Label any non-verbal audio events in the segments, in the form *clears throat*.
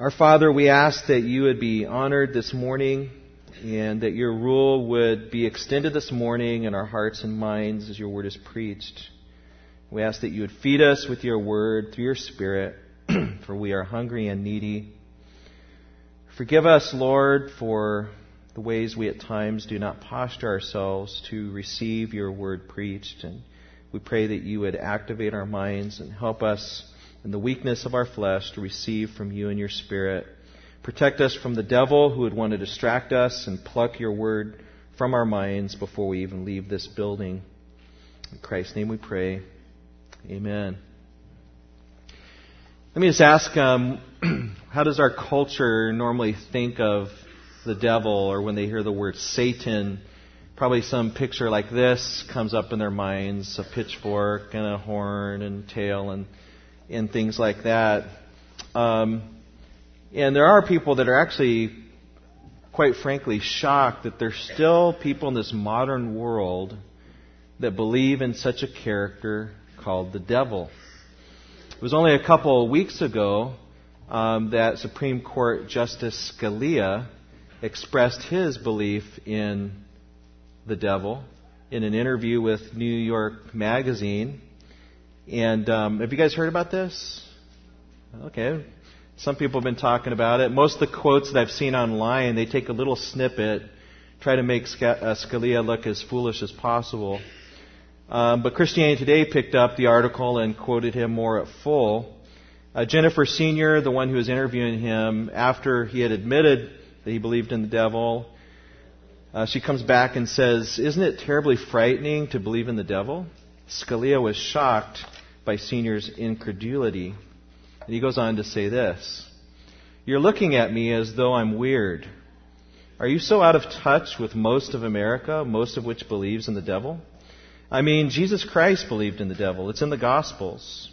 Our Father, we ask that you would be honored this morning and that your rule would be extended this morning in our hearts and minds as your word is preached. We ask that you would feed us with your word through your Spirit, *clears throat* for we are hungry and needy. Forgive us, Lord, for the ways we at times do not posture ourselves to receive your word preached. And we pray that you would activate our minds and help us in the weakness of our flesh to receive from you and your Spirit. Protect us from the devil who would want to distract us and pluck your word from our minds before we even leave this building. In Christ's name we pray. Amen. Let me just ask um, *clears throat* how does our culture normally think of the devil or when they hear the word Satan? Probably some picture like this comes up in their minds a pitchfork and a horn and tail and and things like that. Um, and there are people that are actually, quite frankly, shocked that there's still people in this modern world that believe in such a character called the devil. It was only a couple of weeks ago um, that Supreme Court Justice Scalia expressed his belief in the devil in an interview with New York Magazine. And um, have you guys heard about this? Okay. Some people have been talking about it. Most of the quotes that I've seen online, they take a little snippet, try to make uh, Scalia look as foolish as possible. Um, but Christianity Today picked up the article and quoted him more at full. Uh, Jennifer Senior, the one who was interviewing him, after he had admitted that he believed in the devil, uh, she comes back and says, "Isn't it terribly frightening to believe in the devil?" Scalia was shocked by Senior's incredulity. And he goes on to say this You're looking at me as though I'm weird. Are you so out of touch with most of America, most of which believes in the devil? I mean, Jesus Christ believed in the devil. It's in the Gospels.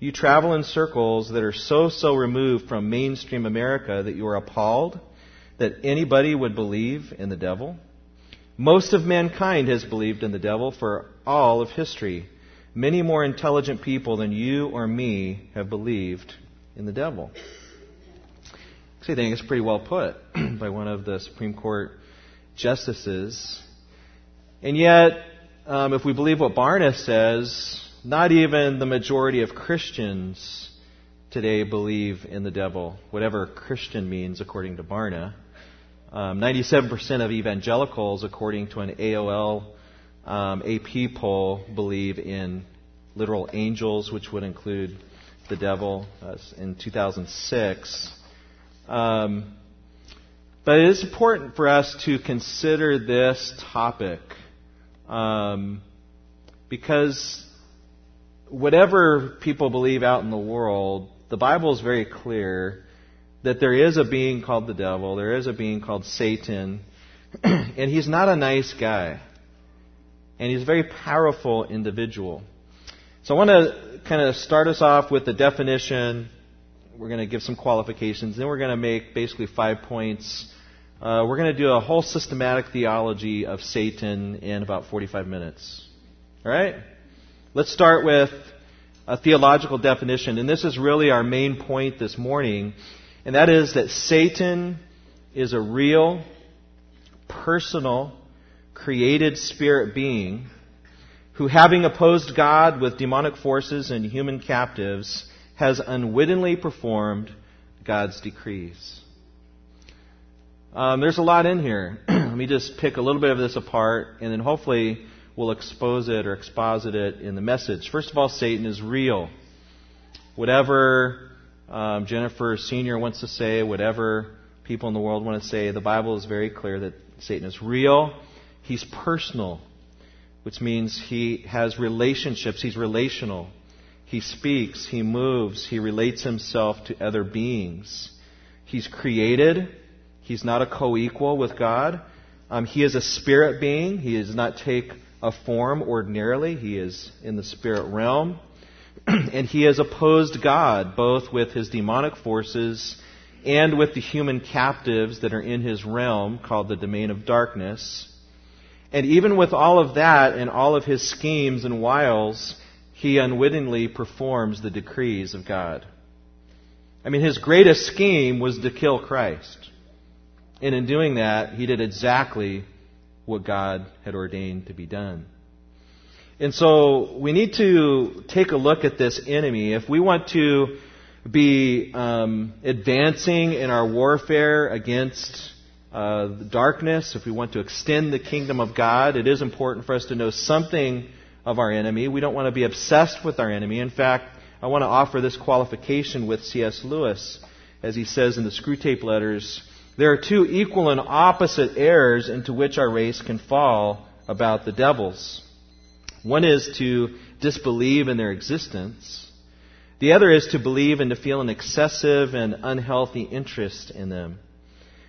You travel in circles that are so, so removed from mainstream America that you are appalled that anybody would believe in the devil. Most of mankind has believed in the devil for all of history. Many more intelligent people than you or me have believed in the devil. Actually, I think it's pretty well put *clears throat* by one of the Supreme Court justices. And yet, um, if we believe what Barna says, not even the majority of Christians today believe in the devil, whatever Christian means according to Barna. Um, 97% of evangelicals, according to an AOL um, AP poll believe in literal angels, which would include the devil uh, in 2006. Um, but it is important for us to consider this topic um, because whatever people believe out in the world, the Bible is very clear that there is a being called the devil, there is a being called Satan, *clears throat* and he's not a nice guy and he's a very powerful individual. So I want to kind of start us off with the definition. We're going to give some qualifications. Then we're going to make basically five points. Uh, we're going to do a whole systematic theology of Satan in about 45 minutes. All right? Let's start with a theological definition. And this is really our main point this morning. And that is that Satan is a real, personal, created spirit being who, having opposed God with demonic forces and human captives, has unwittingly performed God's decrees. Um, there's a lot in here. *clears throat* Let me just pick a little bit of this apart, and then hopefully we'll expose it or exposit it in the message. First of all, Satan is real. Whatever um, Jennifer Senior wants to say, whatever people in the world want to say, the Bible is very clear that Satan is real. He's personal, which means he has relationships. He's relational. He speaks, he moves, he relates himself to other beings. He's created. He's not a co equal with God. Um, he is a spirit being. He does not take a form ordinarily. He is in the spirit realm. *clears throat* and he has opposed God, both with his demonic forces and with the human captives that are in his realm, called the domain of darkness. And even with all of that and all of his schemes and wiles, he unwittingly performs the decrees of God. I mean, his greatest scheme was to kill Christ. And in doing that, he did exactly what God had ordained to be done. And so we need to take a look at this enemy. If we want to be um, advancing in our warfare against uh, darkness, if we want to extend the kingdom of God, it is important for us to know something of our enemy. We don't want to be obsessed with our enemy. In fact, I want to offer this qualification with C.S. Lewis, as he says in the Screwtape Letters. There are two equal and opposite errors into which our race can fall about the devils. One is to disbelieve in their existence. The other is to believe and to feel an excessive and unhealthy interest in them.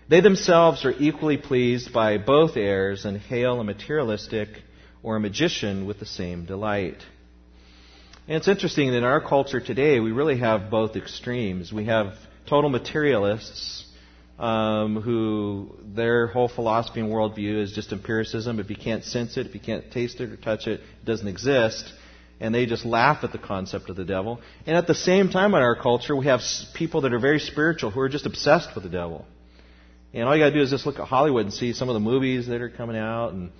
They themselves are equally pleased by both errors and hail a materialistic or a magician with the same delight. And it's interesting that in our culture today, we really have both extremes. We have total materialists um, who their whole philosophy and worldview is just empiricism. If you can't sense it, if you can't taste it or touch it, it doesn't exist. And they just laugh at the concept of the devil. And at the same time in our culture, we have people that are very spiritual who are just obsessed with the devil. And all you got to do is just look at Hollywood and see some of the movies that are coming out. And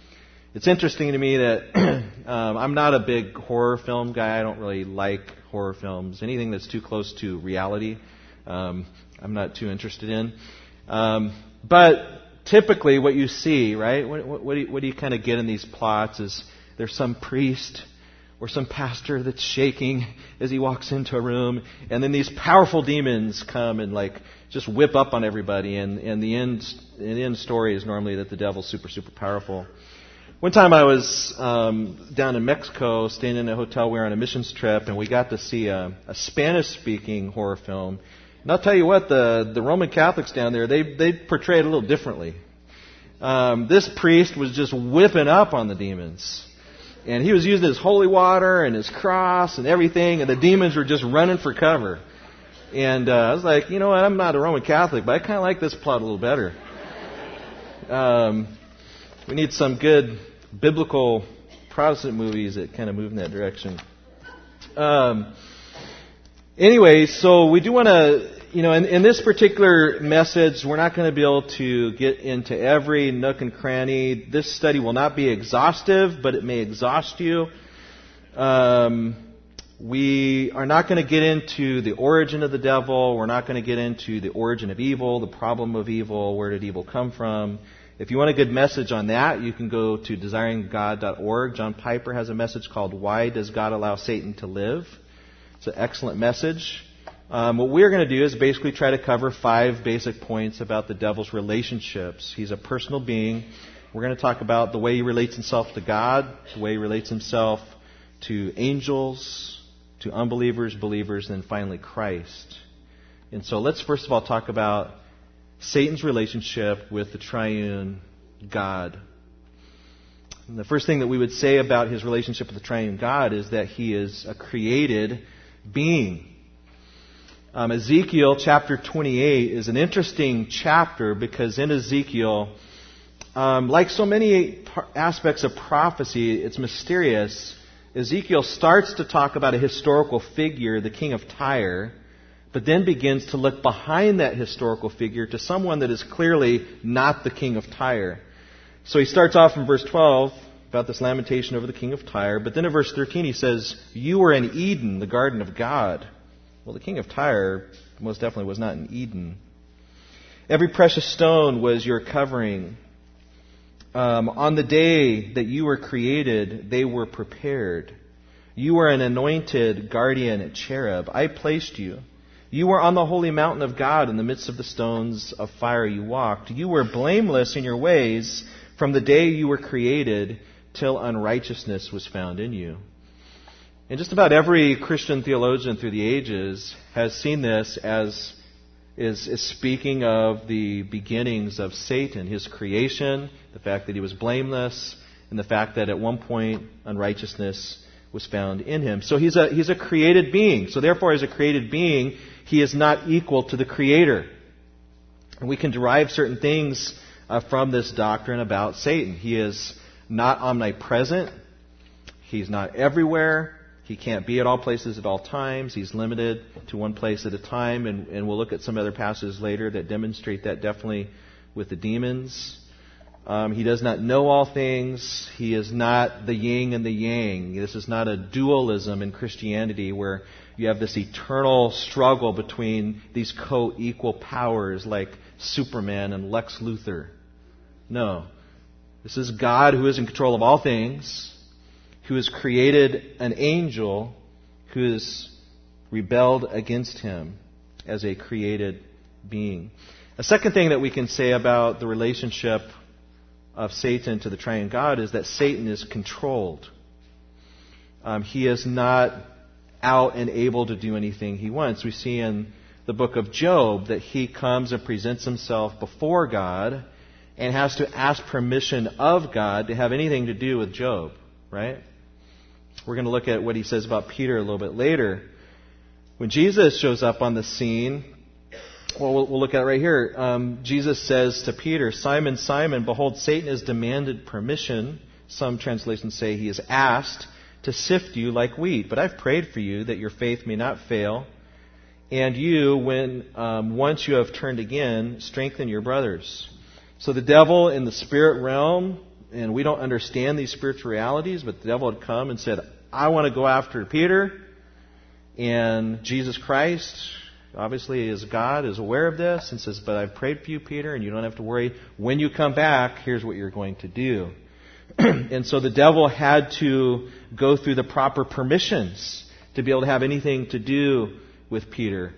it's interesting to me that *clears throat* um, I'm not a big horror film guy. I don't really like horror films. Anything that's too close to reality, um, I'm not too interested in. Um, but typically, what you see, right? What, what, what do you, what do you kind of get in these plots? Is there's some priest or some pastor that's shaking as he walks into a room, and then these powerful demons come and like just whip up on everybody, and, and the end the end story is normally that the devil's super super powerful. One time I was um, down in Mexico, staying in a hotel. We were on a missions trip, and we got to see a, a Spanish-speaking horror film and I'll tell you what, the, the Roman Catholics down there, they, they portray it a little differently. Um, this priest was just whipping up on the demons. And he was using his holy water and his cross and everything, and the demons were just running for cover. And uh, I was like, you know what, I'm not a Roman Catholic, but I kind of like this plot a little better. Um, we need some good biblical Protestant movies that kind of move in that direction. Um, anyway, so we do want to you know, in, in, this particular message, we're not going to be able to get into every nook and cranny. This study will not be exhaustive, but it may exhaust you. Um, we are not going to get into the origin of the devil. We're not going to get into the origin of evil, the problem of evil, where did evil come from. If you want a good message on that, you can go to desiringgod.org. John Piper has a message called Why Does God Allow Satan to Live? It's an excellent message. Um, what we're going to do is basically try to cover five basic points about the devil's relationships. He's a personal being. We're going to talk about the way he relates himself to God, the way he relates himself to angels, to unbelievers, believers, and finally Christ. And so let's first of all talk about Satan's relationship with the triune God. And the first thing that we would say about his relationship with the triune God is that he is a created being. Um, Ezekiel chapter 28 is an interesting chapter because in Ezekiel, um, like so many aspects of prophecy, it's mysterious. Ezekiel starts to talk about a historical figure, the king of Tyre, but then begins to look behind that historical figure to someone that is clearly not the king of Tyre. So he starts off in verse 12 about this lamentation over the king of Tyre, but then in verse 13 he says, You were in Eden, the garden of God. Well, the king of Tyre most definitely was not in Eden. Every precious stone was your covering. Um, on the day that you were created, they were prepared. You were an anointed guardian cherub. I placed you. You were on the holy mountain of God in the midst of the stones of fire you walked. You were blameless in your ways from the day you were created till unrighteousness was found in you. And just about every Christian theologian through the ages has seen this as is, is speaking of the beginnings of Satan, his creation, the fact that he was blameless, and the fact that at one point unrighteousness was found in him. So he's a, he's a created being. So therefore, as a created being, he is not equal to the Creator. And we can derive certain things uh, from this doctrine about Satan. He is not omnipresent. He's not everywhere He can't be at all places at all times. He's limited to one place at a time, and, and we'll look at some other passages later that demonstrate that definitely with the demons. Um, he does not know all things. He is not the yin and the yang. This is not a dualism in Christianity where you have this eternal struggle between these co-equal powers like Superman and Lex Luthor. No. This is God who is in control of all things, who has created an angel who has rebelled against him as a created being. A second thing that we can say about the relationship of Satan to the triune God is that Satan is controlled. Um, he is not out and able to do anything he wants. We see in the book of Job that he comes and presents himself before God and has to ask permission of God to have anything to do with Job, right? We're going to look at what he says about Peter a little bit later. When Jesus shows up on the scene, well, we'll, look at it right here. Um, Jesus says to Peter, Simon, Simon, behold, Satan has demanded permission. Some translations say he has asked to sift you like wheat. But I've prayed for you that your faith may not fail. And you, when um, once you have turned again, strengthen your brothers. So the devil in the spirit realm, and we don't understand these spiritual realities, but the devil had come and said, I want to go after Peter. And Jesus Christ, obviously as God, is aware of this and says, But I've prayed for you, Peter, and you don't have to worry. When you come back, here's what you're going to do. *clears throat* and so the devil had to go through the proper permissions to be able to have anything to do with Peter.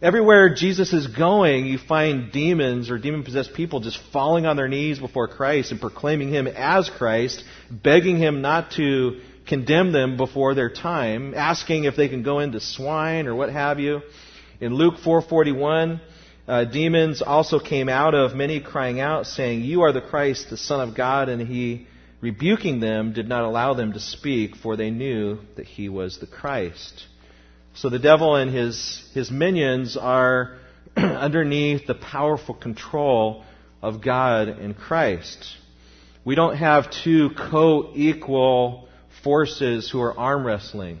Everywhere Jesus is going, you find demons or demon possessed people just falling on their knees before Christ and proclaiming him as Christ, begging him not to condemn them before their time, asking if they can go into swine or what have you. In Luke 4:41, uh, demons also came out of many crying out saying, "You are the Christ, the Son of God," and he rebuking them, did not allow them to speak, for they knew that he was the Christ. So the devil and his, his minions are *clears throat* underneath the powerful control of God and Christ. We don't have two co-equal forces who are arm wrestling.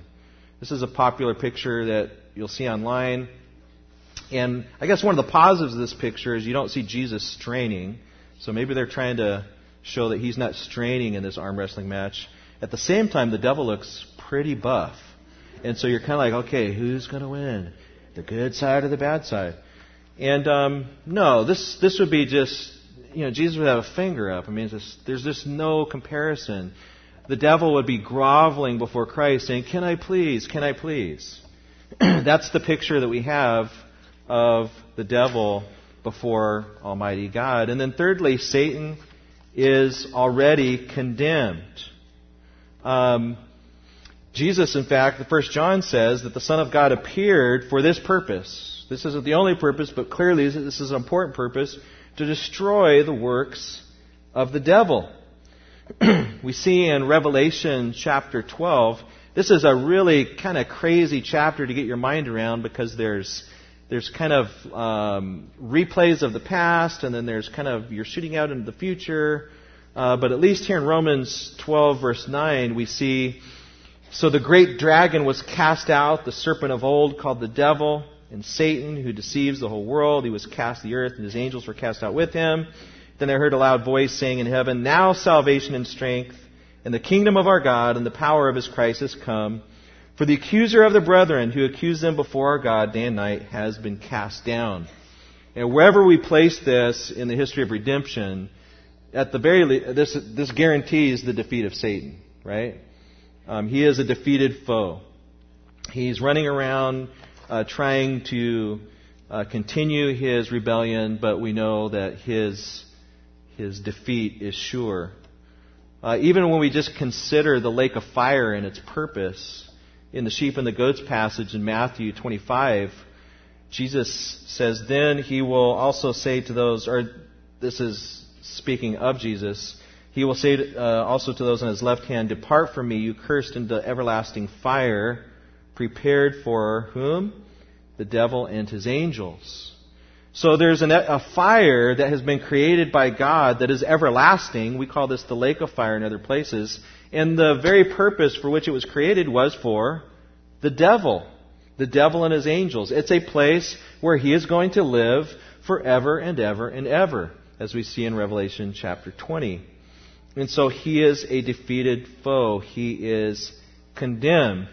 This is a popular picture that you'll see online. And I guess one of the positives of this picture is you don't see Jesus straining. So maybe they're trying to show that he's not straining in this arm wrestling match. At the same time, the devil looks pretty buff. And so you're kind of like, okay, who's going to win? The good side or the bad side? And um, no, this this would be just, you know, Jesus would have a finger up. I mean, just, there's just no comparison. The devil would be groveling before Christ, saying, "Can I please? Can I please?" *clears throat* That's the picture that we have of the devil before Almighty God. And then thirdly, Satan is already condemned. Um, Jesus, in fact, the first John says that the Son of God appeared for this purpose. This isn't the only purpose, but clearly this is an important purpose to destroy the works of the devil. *clears throat* we see in Revelation chapter 12, this is a really kind of crazy chapter to get your mind around because there's there's kind of um, replays of the past, and then there's kind of you're shooting out into the future. Uh, but at least here in Romans 12, verse 9, we see so the great dragon was cast out, the serpent of old called the devil and Satan, who deceives the whole world. He was cast to the earth, and his angels were cast out with him. Then I heard a loud voice saying in heaven, Now salvation and strength, and the kingdom of our God, and the power of his Christ has come. For the accuser of the brethren who accused them before our God day and night has been cast down. And wherever we place this in the history of redemption, at the very least, this, this guarantees the defeat of Satan, right? Um, he is a defeated foe. He's running around uh, trying to uh, continue his rebellion, but we know that his his defeat is sure. Uh, even when we just consider the lake of fire and its purpose, in the sheep and the goats passage in Matthew 25, Jesus says, Then he will also say to those, or this is speaking of Jesus, he will say to, uh, also to those on his left hand, Depart from me, you cursed, into everlasting fire, prepared for whom? The devil and his angels. So there's an, a fire that has been created by God that is everlasting. We call this the lake of fire in other places. And the very purpose for which it was created was for the devil. The devil and his angels. It's a place where he is going to live forever and ever and ever, as we see in Revelation chapter 20. And so he is a defeated foe. He is condemned.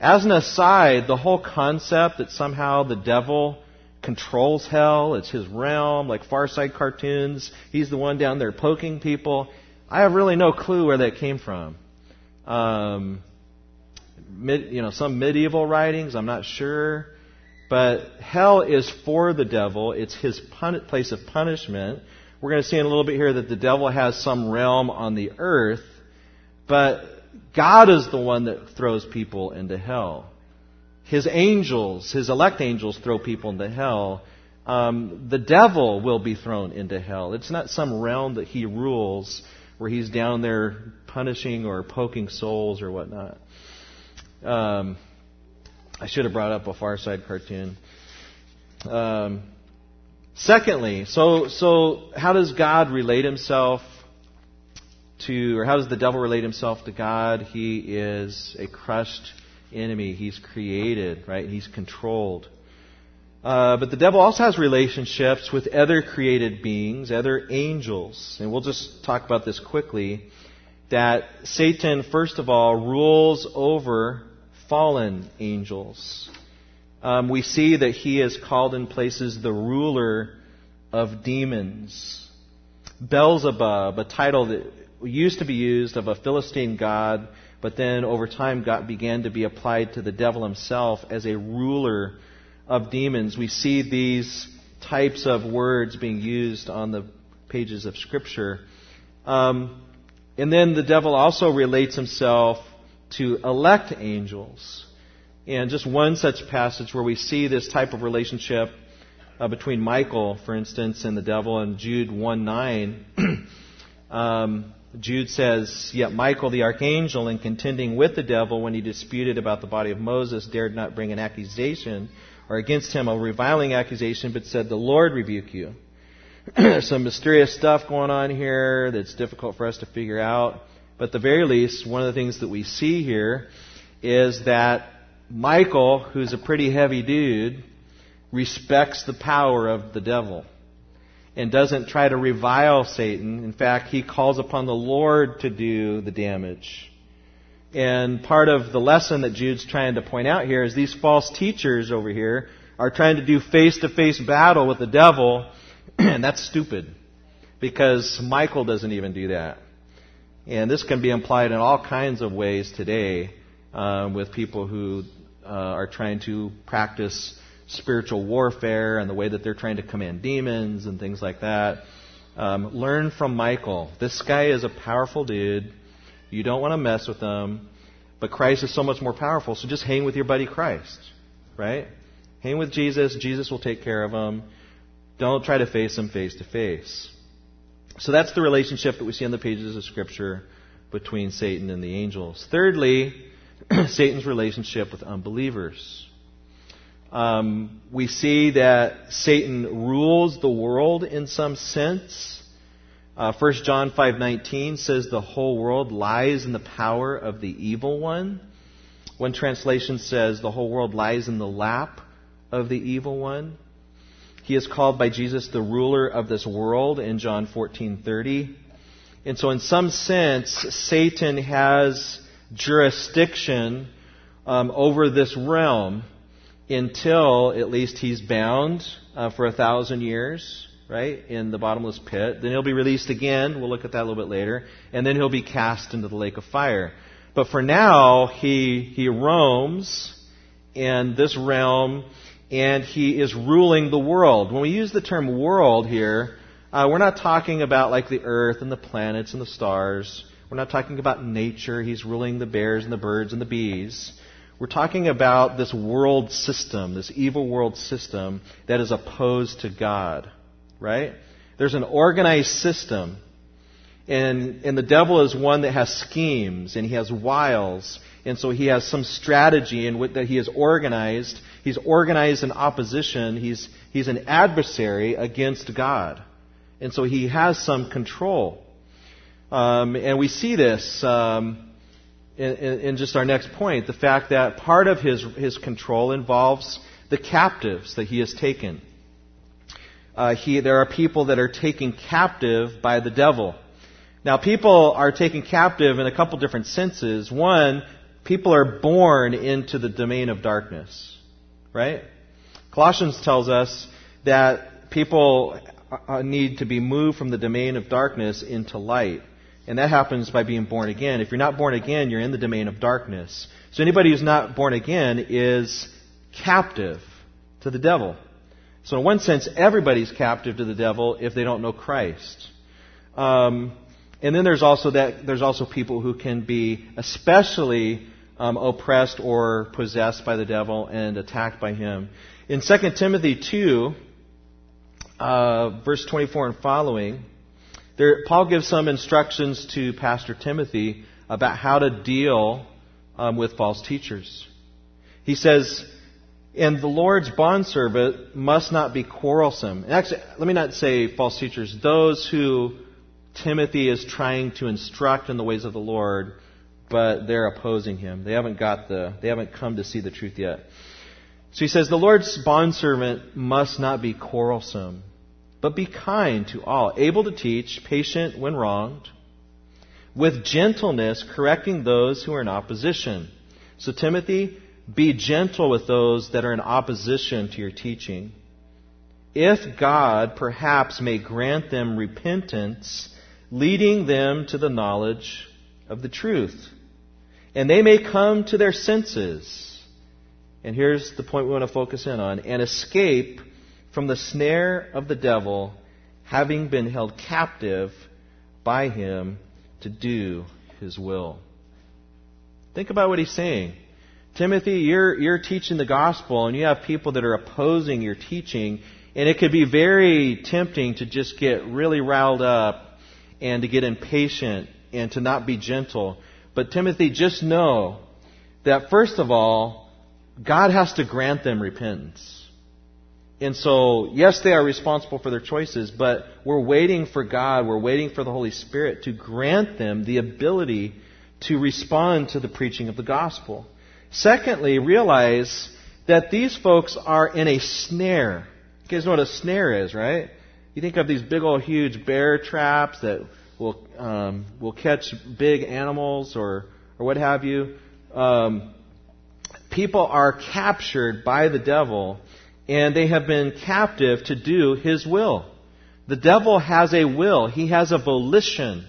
As an aside, the whole concept that somehow the devil controls hell, it's his realm, like Far Side cartoons, he's the one down there poking people. I have really no clue where that came from. Um, mid, you know, some medieval writings, I'm not sure. But hell is for the devil. It's his pun- place of punishment. We're going to see in a little bit here that the devil has some realm on the earth, but God is the one that throws people into hell. His angels, his elect angels, throw people into hell. Um, the devil will be thrown into hell. It's not some realm that he rules where he's down there punishing or poking souls or whatnot. Um, I should have brought up a Far Side cartoon. Um, secondly, so so how does God relate Himself to, or how does the devil relate himself to God? He is a crushed enemy. He's created, right? He's controlled. Uh, but the devil also has relationships with other created beings, other angels. And we'll just talk about this quickly. That Satan, first of all, rules over fallen angels. Um, we see that he is called in places the ruler of demons. Beelzebub, a title that used to be used of a Philistine god, but then over time got, began to be applied to the devil himself as a ruler of demons. We see these types of words being used on the pages of Scripture. Um, and then the devil also relates himself to elect angels. And just one such passage where we see this type of relationship uh, between Michael, for instance, and the devil in Jude 1 9. *clears throat* um, Jude says, Yet Michael the archangel, in contending with the devil when he disputed about the body of Moses, dared not bring an accusation or against him a reviling accusation, but said, The Lord rebuke you. There's *clears throat* some mysterious stuff going on here that's difficult for us to figure out. But at the very least, one of the things that we see here is that Michael, who's a pretty heavy dude, respects the power of the devil and doesn't try to revile Satan. In fact, he calls upon the Lord to do the damage. And part of the lesson that Jude's trying to point out here is these false teachers over here are trying to do face to face battle with the devil, *clears throat* and that's stupid. Because Michael doesn't even do that. And this can be implied in all kinds of ways today um, with people who uh, are trying to practice spiritual warfare and the way that they're trying to command demons and things like that. Um, learn from Michael. This guy is a powerful dude. You don't want to mess with him. But Christ is so much more powerful, so just hang with your buddy Christ, right? Hang with Jesus. Jesus will take care of him. Don't try to face him face to face. So that's the relationship that we see on the pages of Scripture between Satan and the angels. Thirdly, *clears throat* Satan's relationship with unbelievers. Um, we see that Satan rules the world in some sense. Uh, 1 John 5:19 says the whole world lies in the power of the evil one. One translation says the whole world lies in the lap of the evil one. He is called by Jesus the ruler of this world in John 14:30. And so in some sense Satan has jurisdiction um, over this realm until at least he's bound uh, for a thousand years, right, in the bottomless pit. Then he'll be released again. We'll look at that a little bit later. And then he'll be cast into the lake of fire. But for now, he, he roams in this realm and he is ruling the world. When we use the term world here, uh, we're not talking about like the earth and the planets and the stars. We're not talking about nature. He's ruling the bears and the birds and the bees. We're talking about this world system, this evil world system that is opposed to God, right? There's an organized system, and, and the devil is one that has schemes and he has wiles, and so he has some strategy in which that he has organized. He's organized in opposition. He's He's an adversary against God. And so he has some control. Um, and we see this um, in, in, just our next point the fact that part of his, his control involves the captives that he has taken. Uh, he, there are people that are taken captive by the devil. Now, people are taken captive in a couple different senses. One, people are born into the domain of darkness, right? Colossians tells us that people uh, need to be moved from the domain of darkness into light. And that happens by being born again. If you're not born again, you're in the domain of darkness. So anybody who's not born again is captive to the devil. So in one sense, everybody's captive to the devil if they don't know Christ. Um, and then there's also that there's also people who can be especially um, oppressed or possessed by the devil and attacked by him. In 2 Timothy 2, uh, verse 24 and following, there, Paul gives some instructions to Pastor Timothy about how to deal um, with false teachers. He says, and the Lord's bondservant must not be quarrelsome. And actually, let me not say false teachers. Those who Timothy is trying to instruct in the ways of the Lord, but they're opposing him. They haven't got the, they haven't come to see the truth yet. So he says, the Lord's bondservant must not be quarrelsome but be kind to all, able to teach, patient when wronged, with gentleness correcting those who are in opposition. So, Timothy, be gentle with those that are in opposition to your teaching. If God perhaps may grant them repentance, leading them to the knowledge of the truth, and they may come to their senses. And here's the point we want to focus in on and escape from the snare of the devil, having been held captive by him to do his will. Think about what he's saying. Timothy, you're, you're teaching the gospel and you have people that are opposing your teaching, and it could be very tempting to just get really riled up and to get impatient and to not be gentle. But Timothy, just know that first of all, God has to grant them repentance. And so, yes, they are responsible for their choices, but we're waiting for God, we're waiting for the Holy Spirit to grant them the ability to respond to the preaching of the gospel. Secondly, realize that these folks are in a snare. You guys know what a snare is, right? You think of these big old huge bear traps that will um, will catch big animals or or what have you. Um, people are captured by the devil and they have been captive to do his will. The devil has a will, he has a volition.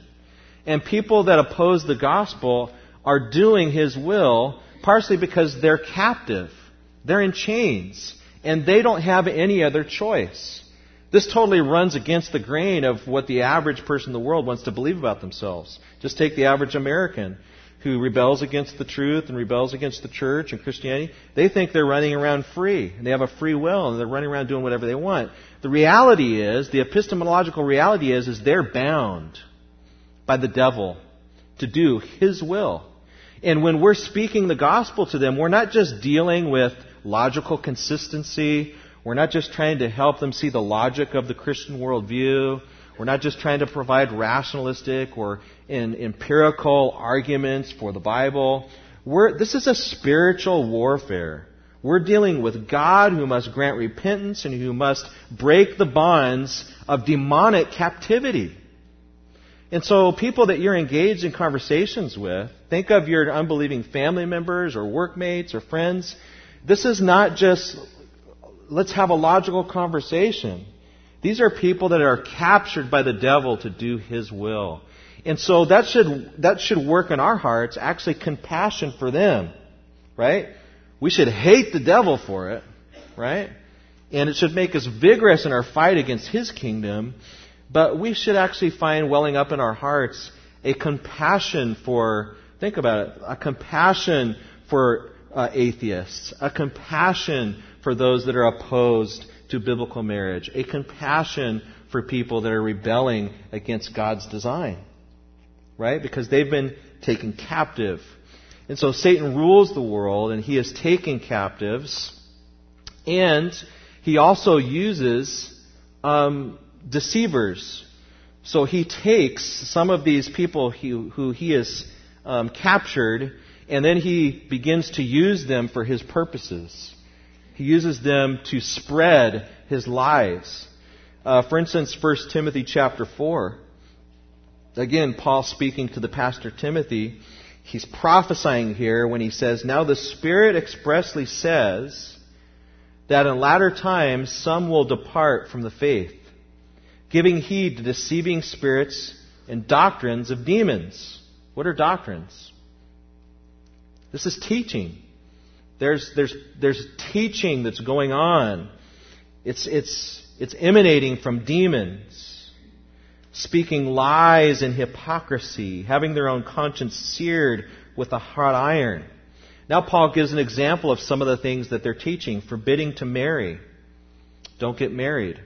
And people that oppose the gospel are doing his will partially because they're captive. They're in chains. And they don't have any other choice. This totally runs against the grain of what the average person in the world wants to believe about themselves. Just take the average American who rebels against the truth and rebels against the church and Christianity, they think they're running around free and they have a free will and they're running around doing whatever they want. The reality is, the epistemological reality is, is they're bound by the devil to do his will. And when we're speaking the gospel to them, we're not just dealing with logical consistency. We're not just trying to help them see the logic of the Christian worldview. We're not just trying to provide rationalistic or in empirical arguments for the Bible. We're, this is a spiritual warfare. We're dealing with God who must grant repentance and who must break the bonds of demonic captivity. And so, people that you're engaged in conversations with, think of your unbelieving family members or workmates or friends. This is not just, let's have a logical conversation. These are people that are captured by the devil to do his will. And so that should, that should work in our hearts, actually compassion for them, right? We should hate the devil for it, right? And it should make us vigorous in our fight against his kingdom, but we should actually find welling up in our hearts a compassion for, think about it, a compassion for uh, atheists, a compassion for those that are opposed to biblical marriage, a compassion for people that are rebelling against God's design right? Because they've been taken captive. And so Satan rules the world and he is taking captives and he also uses um, deceivers. So he takes some of these people who, who he has um, captured, and then he begins to use them for his purposes. He uses them to spread his lies. Uh, for instance, 1 Timothy chapter 4. Again, Paul speaking to the pastor Timothy, he's prophesying here when he says, Now the Spirit expressly says, that in latter times some will depart from the faith, giving heed to deceiving spirits and doctrines of demons. What are doctrines? This is teaching. There's, there's, there's teaching that's going on. It's, it's, it's emanating from demons, speaking lies and hypocrisy, having their own conscience seared with a hot iron. Now, Paul gives an example of some of the things that they're teaching forbidding to marry. Don't get married.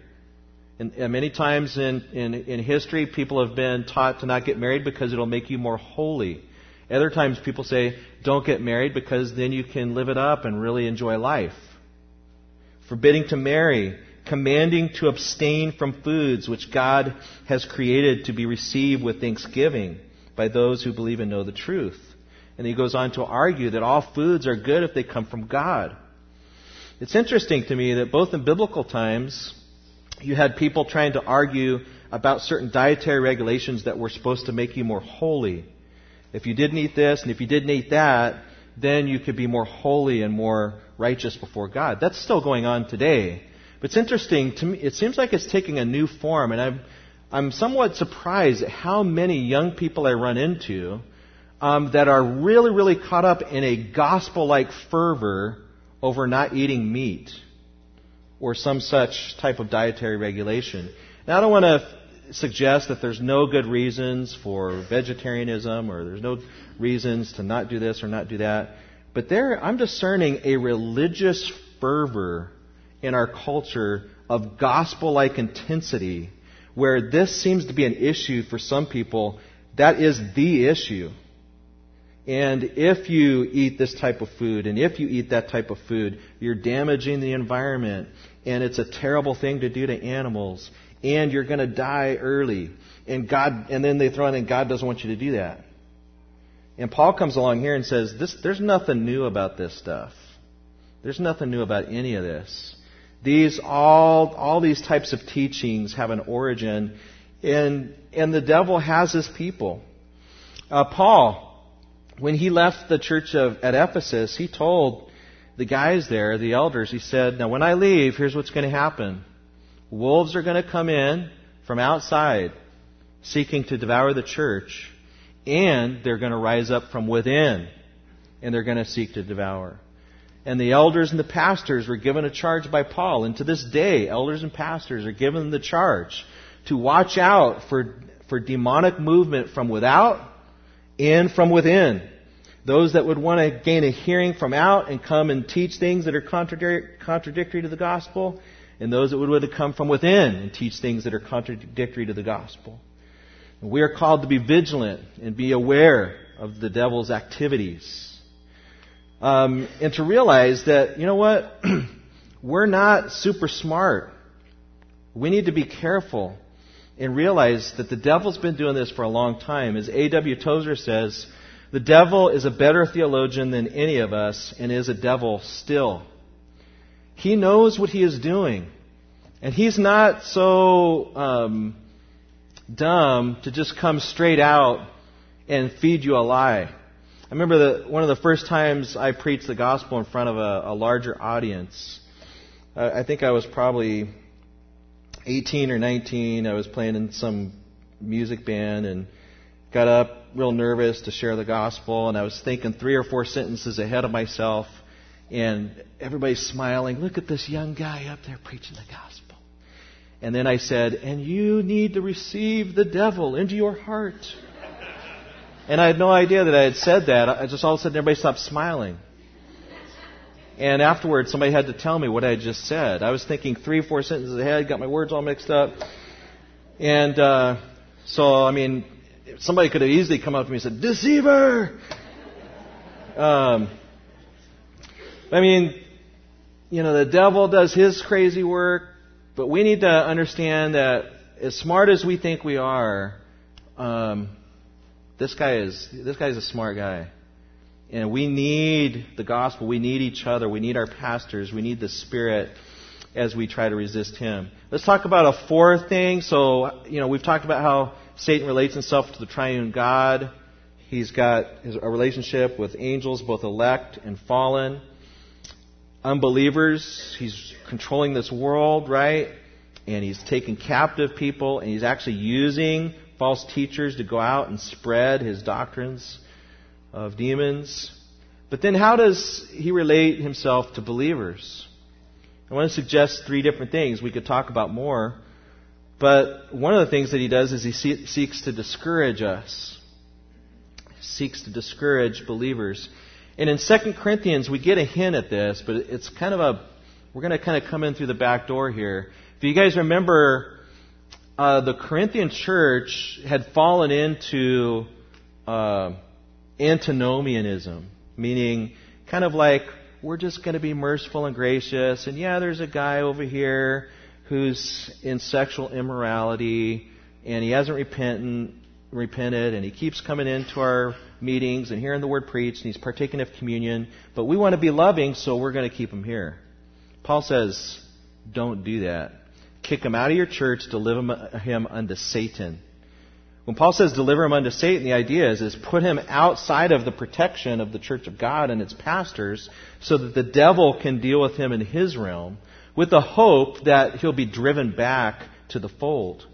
And, and many times in, in, in history, people have been taught to not get married because it'll make you more holy. Other times, people say, don't get married because then you can live it up and really enjoy life. Forbidding to marry, commanding to abstain from foods which God has created to be received with thanksgiving by those who believe and know the truth. And he goes on to argue that all foods are good if they come from God. It's interesting to me that both in biblical times, you had people trying to argue about certain dietary regulations that were supposed to make you more holy. If you didn't eat this and if you didn't eat that, then you could be more holy and more righteous before God. That's still going on today. But it's interesting to me, it seems like it's taking a new form and I'm, I'm somewhat surprised at how many young people I run into um, that are really, really caught up in a gospel like fervor over not eating meat or some such type of dietary regulation. Now, I don't want to suggest that there's no good reasons for vegetarianism or there's no reasons to not do this or not do that. But there, I'm discerning a religious fervor in our culture of gospel like intensity where this seems to be an issue for some people. That is the issue. And if you eat this type of food and if you eat that type of food, you're damaging the environment and it's a terrible thing to do to animals and you're going to die early. And God, and then they throw in and God doesn't want you to do that. And Paul comes along here and says, this, there's nothing new about this stuff. There's nothing new about any of this. These, all, all these types of teachings have an origin and, and the devil has his people. Uh, Paul, when he left the church of, at Ephesus, he told the guys there, the elders, he said, Now when I leave, here's what's going to happen. Wolves are going to come in from outside seeking to devour the church, and they're going to rise up from within, and they're going to seek to devour. And the elders and the pastors were given a charge by Paul, and to this day, elders and pastors are given the charge to watch out for, for demonic movement from without and from within. Those that would want to gain a hearing from out and come and teach things that are contradictory to the gospel, and those that would come from within and teach things that are contradictory to the gospel. We are called to be vigilant and be aware of the devil's activities. Um, and to realize that, you know what? *clears throat* We're not super smart. We need to be careful and realize that the devil's been doing this for a long time. As A.W. Tozer says, the devil is a better theologian than any of us and is a devil still. He knows what he is doing. And he's not so um, dumb to just come straight out and feed you a lie. I remember the, one of the first times I preached the gospel in front of a, a larger audience. I think I was probably 18 or 19, I was playing in some music band and got up real nervous to share the gospel, and I was thinking three or four sentences ahead of myself, and everybody's smiling. Look at this young guy up there preaching the gospel. And then I said, and you need to receive the devil into your heart. And I had no idea that I had said that. I just all of a sudden everybody stopped smiling. And afterwards, somebody had to tell me what I had just said. I was thinking three, four sentences ahead, got my words all mixed up. And uh, so, I mean, somebody could have easily come up to me and said, Deceiver! Um, I mean, you know, the devil does his crazy work, but we need to understand that as smart as we think we are, um, this guy is this guy's a smart guy. And we need the gospel. We need each other. We need our pastors. We need the Spirit as we try to resist him. Let's talk about a fourth thing. So, you know, we've talked about how Satan relates himself to the triune God. He's got a relationship with angels, both elect and fallen. Unbelievers, he's controlling this world, right? And he's taking captive people, and he's actually using false teachers to go out and spread his doctrines of demons. But then how does he relate himself to believers? I want to suggest three different things. We could talk about more. But one of the things that he does is he seeks to discourage us. He seeks to discourage believers. And in 2 Corinthians, we get a hint at this, but it's kind of a, we're going to kind of come in through the back door here. If you guys remember, uh, the Corinthian church had fallen into uh, antinomianism, meaning kind of like we're just going to be merciful and gracious, and yeah, there's a guy over here who's in sexual immorality, and he hasn't repentant, repented, and he keeps coming into our meetings and hearing the word preached, and he's partaking of communion, but we want to be loving, so we're going to keep him here. Paul says, don't do that. Kick him out of your church, deliver him unto Satan. When Paul says deliver him unto Satan, the idea is, is put him outside of the protection of the church of God and its pastors so that the devil can deal with him in his realm with the hope that he'll be driven back to the fold.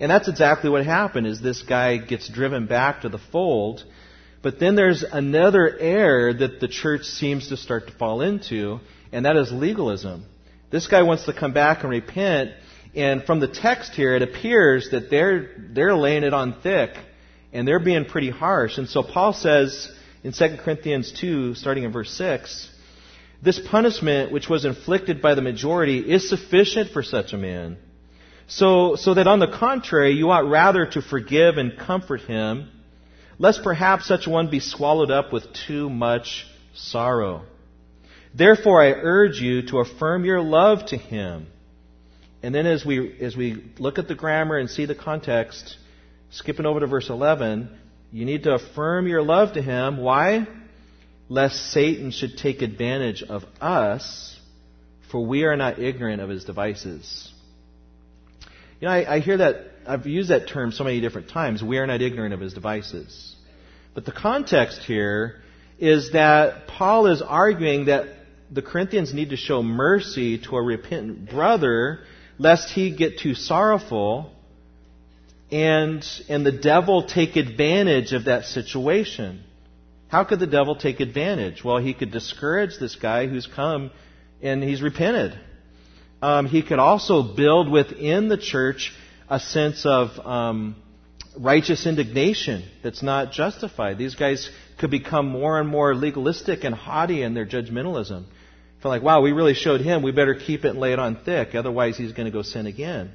And that's exactly what happened is this guy gets driven back to the fold. But then there's another error that the church seems to start to fall into, and that is legalism. This guy wants to come back and repent, and from the text here, it appears that they're, they're laying it on thick and they're being pretty harsh. And so Paul says in 2 Corinthians 2, starting in verse 6, this punishment which was inflicted by the majority is sufficient for such a man. So, so that on the contrary, you ought rather to forgive and comfort him, lest perhaps such one be swallowed up with too much sorrow. Therefore I urge you to affirm your love to him. And then as we, as we look at the grammar and see the context, skipping over to verse 11, you need to affirm your love to him. Why? Lest Satan should take advantage of us, for we are not ignorant of his devices. You know, I, I hear that, I've used that term so many different times. We are not ignorant of his devices. But the context here is that Paul is arguing that the Corinthians need to show mercy to a repentant brother lest he get too sorrowful and, and the devil take advantage of that situation. How could the devil take advantage? Well, he could discourage this guy who's come and he's repented. Um, he could also build within the church a sense of um, righteous indignation that's not justified. These guys could become more and more legalistic and haughty in their judgmentalism feel like, wow, we really showed him. We better keep it and lay it on thick. Otherwise, he's going to go sin again.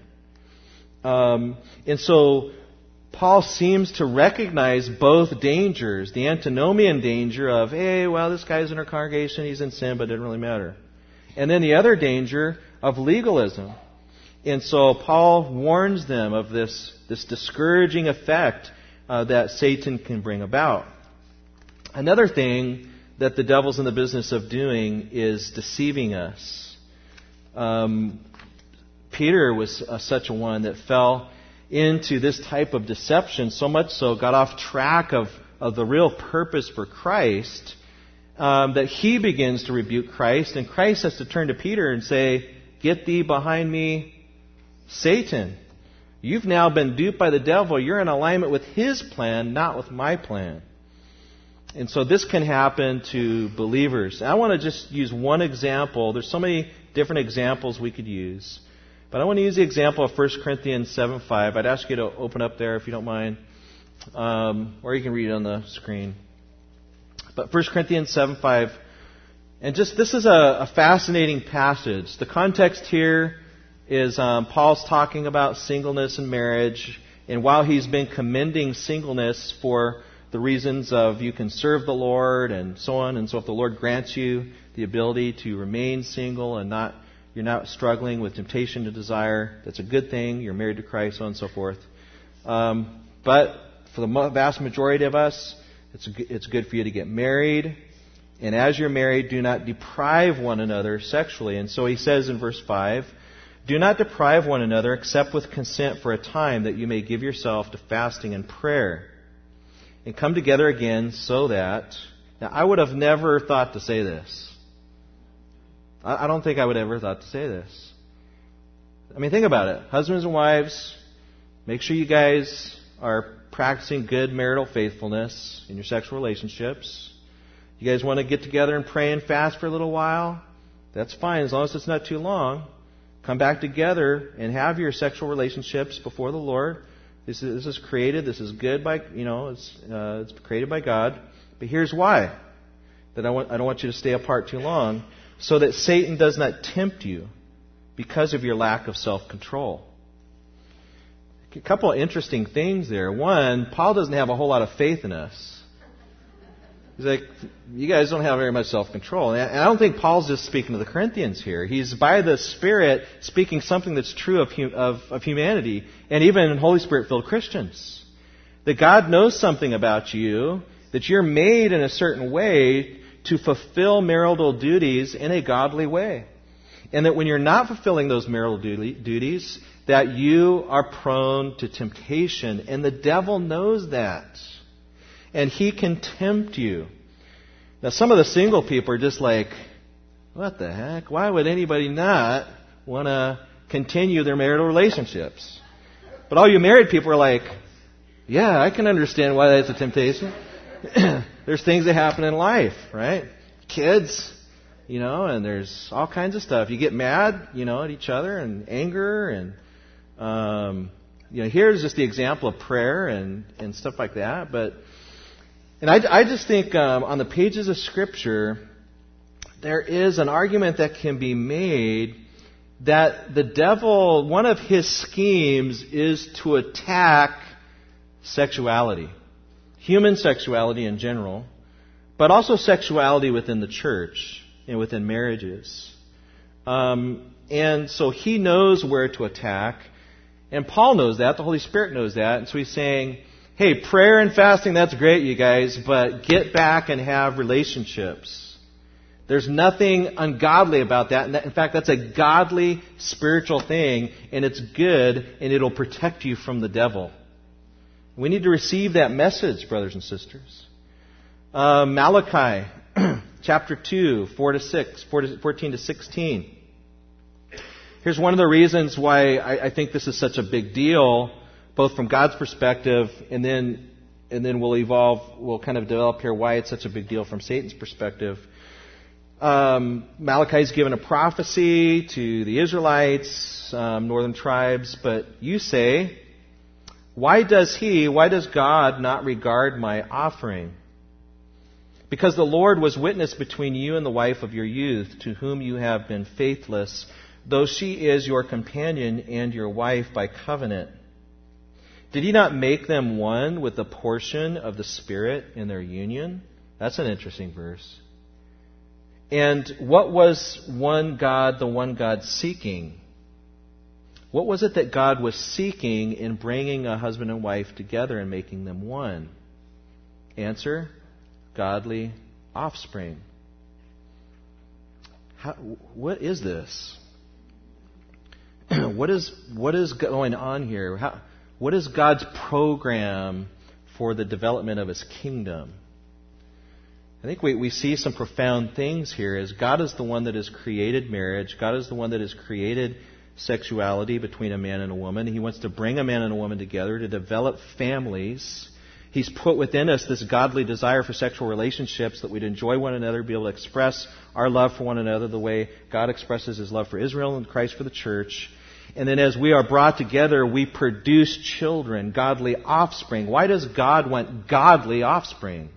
Um, and so Paul seems to recognize both dangers the antinomian danger of, hey, well, this guy's in our congregation, he's in sin, but it doesn't really matter. And then the other danger of legalism. And so Paul warns them of this, this discouraging effect uh, that Satan can bring about. Another thing that the devil's in the business of doing is deceiving us. Um, Peter was uh, such a one that fell into this type of deception, so much so got off track of, of the real purpose for Christ, um, that he begins to rebuke Christ, and Christ has to turn to Peter and say, Get thee behind me, Satan. You've now been duped by the devil. You're in alignment with his plan, not with my plan. And so this can happen to believers. I want to just use one example. There's so many different examples we could use. But I want to use the example of 1 Corinthians 7 5. I'd ask you to open up there if you don't mind. Um, or you can read it on the screen. But 1 Corinthians 7 5. And just this is a, a fascinating passage. The context here is um, Paul's talking about singleness and marriage. And while he's been commending singleness for the reasons of you can serve the Lord and so on. And so if the Lord grants you the ability to remain single and not you're not struggling with temptation to desire. That's a good thing. You're married to Christ, so on and so forth. Um, but for the vast majority of us, it's, it's good for you to get married. And as you're married, do not deprive one another sexually. And so he says in verse 5, Do not deprive one another except with consent for a time that you may give yourself to fasting and prayer. And come together again so that. Now, I would have never thought to say this. I don't think I would ever thought to say this. I mean, think about it. Husbands and wives, make sure you guys are practicing good marital faithfulness in your sexual relationships. You guys want to get together and pray and fast for a little while? That's fine, as long as it's not too long. Come back together and have your sexual relationships before the Lord. This is, this is created. This is good by you know it's uh, it's created by God. But here's why that I want I don't want you to stay apart too long so that Satan does not tempt you because of your lack of self control. A couple of interesting things there. One, Paul doesn't have a whole lot of faith in us. He's like, you guys don't have very much self control. And I don't think Paul's just speaking to the Corinthians here. He's by the Spirit speaking something that's true of, of, of humanity and even Holy Spirit filled Christians. That God knows something about you, that you're made in a certain way to fulfill marital duties in a godly way. And that when you're not fulfilling those marital duties, that you are prone to temptation. And the devil knows that. And he can tempt you. Now, some of the single people are just like, what the heck? Why would anybody not want to continue their marital relationships? But all you married people are like, yeah, I can understand why that's a temptation. *clears throat* there's things that happen in life, right? Kids, you know, and there's all kinds of stuff. You get mad, you know, at each other and anger and, um, you know, here's just the example of prayer and, and stuff like that. But, and I, I just think um, on the pages of Scripture, there is an argument that can be made that the devil, one of his schemes is to attack sexuality human sexuality in general, but also sexuality within the church and within marriages. Um, and so he knows where to attack. And Paul knows that. The Holy Spirit knows that. And so he's saying, hey, prayer and fasting, that's great, you guys, but get back and have relationships. There's nothing ungodly about that. In fact, that's a godly spiritual thing, and it's good, and it'll protect you from the devil. We need to receive that message, brothers and sisters. Uh, Malachi *clears throat* chapter 2, 4 to 6, 14 to 16. Here's one of the reasons why I, I think this is such a big deal, both from God's perspective and then and then we'll evolve, we'll kind of develop here why it's such a big deal from Satan's perspective. Um, Malachi's given a prophecy to the Israelites, um, northern tribes, but you say, why does he, why does God not regard my offering? Because the Lord was witness between you and the wife of your youth, to whom you have been faithless, though she is your companion and your wife by covenant. Did he not make them one with the portion of the Spirit in their union? That's an interesting verse. And what was one God, the one God seeking? What was it that God was seeking in bringing a husband and wife together and making them one? Answer godly offspring. How, what is this? *clears throat* what is what is going on here? How, what is God's program for the development of His kingdom? I think we, we see some profound things here. As God is the one that has created marriage, God is the one that has created sexuality between a man and a woman. He wants to bring a man and a woman together to develop families. He's put within us this godly desire for sexual relationships that we'd enjoy one another, be able to express our love for one another the way God expresses his love for Israel and Christ for the church. And then as we are brought together, we produce children, godly offspring. Why does God want godly offspring?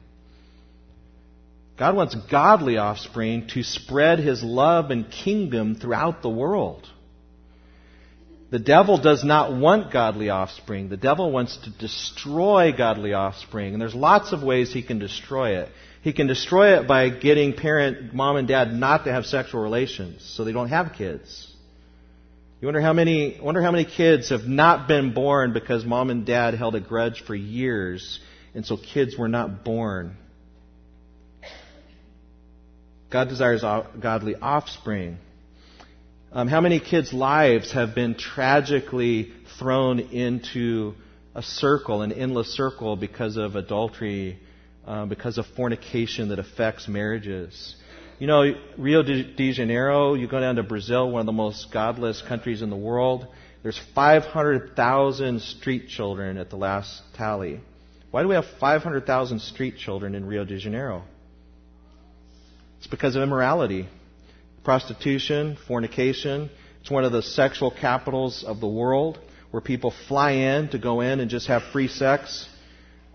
God wants godly offspring to spread his love and kingdom throughout the world. The devil does not want godly offspring. The devil wants to destroy godly offspring. And there's lots of ways he can destroy it. He can destroy it by getting parent, mom and dad not to have sexual relations so they don't have kids. You wonder how many, wonder how many kids have not been born because mom and dad held a grudge for years and so kids were not born. God desires godly offspring. Um, how many kids' lives have been tragically thrown into a circle, an endless circle, because of adultery, uh, because of fornication that affects marriages? You know, Rio de Janeiro, you go down to Brazil, one of the most godless countries in the world. There's 500,000 street children at the last tally. Why do we have 500,000 street children in Rio de Janeiro? It's because of immorality. Prostitution, fornication. It's one of the sexual capitals of the world where people fly in to go in and just have free sex,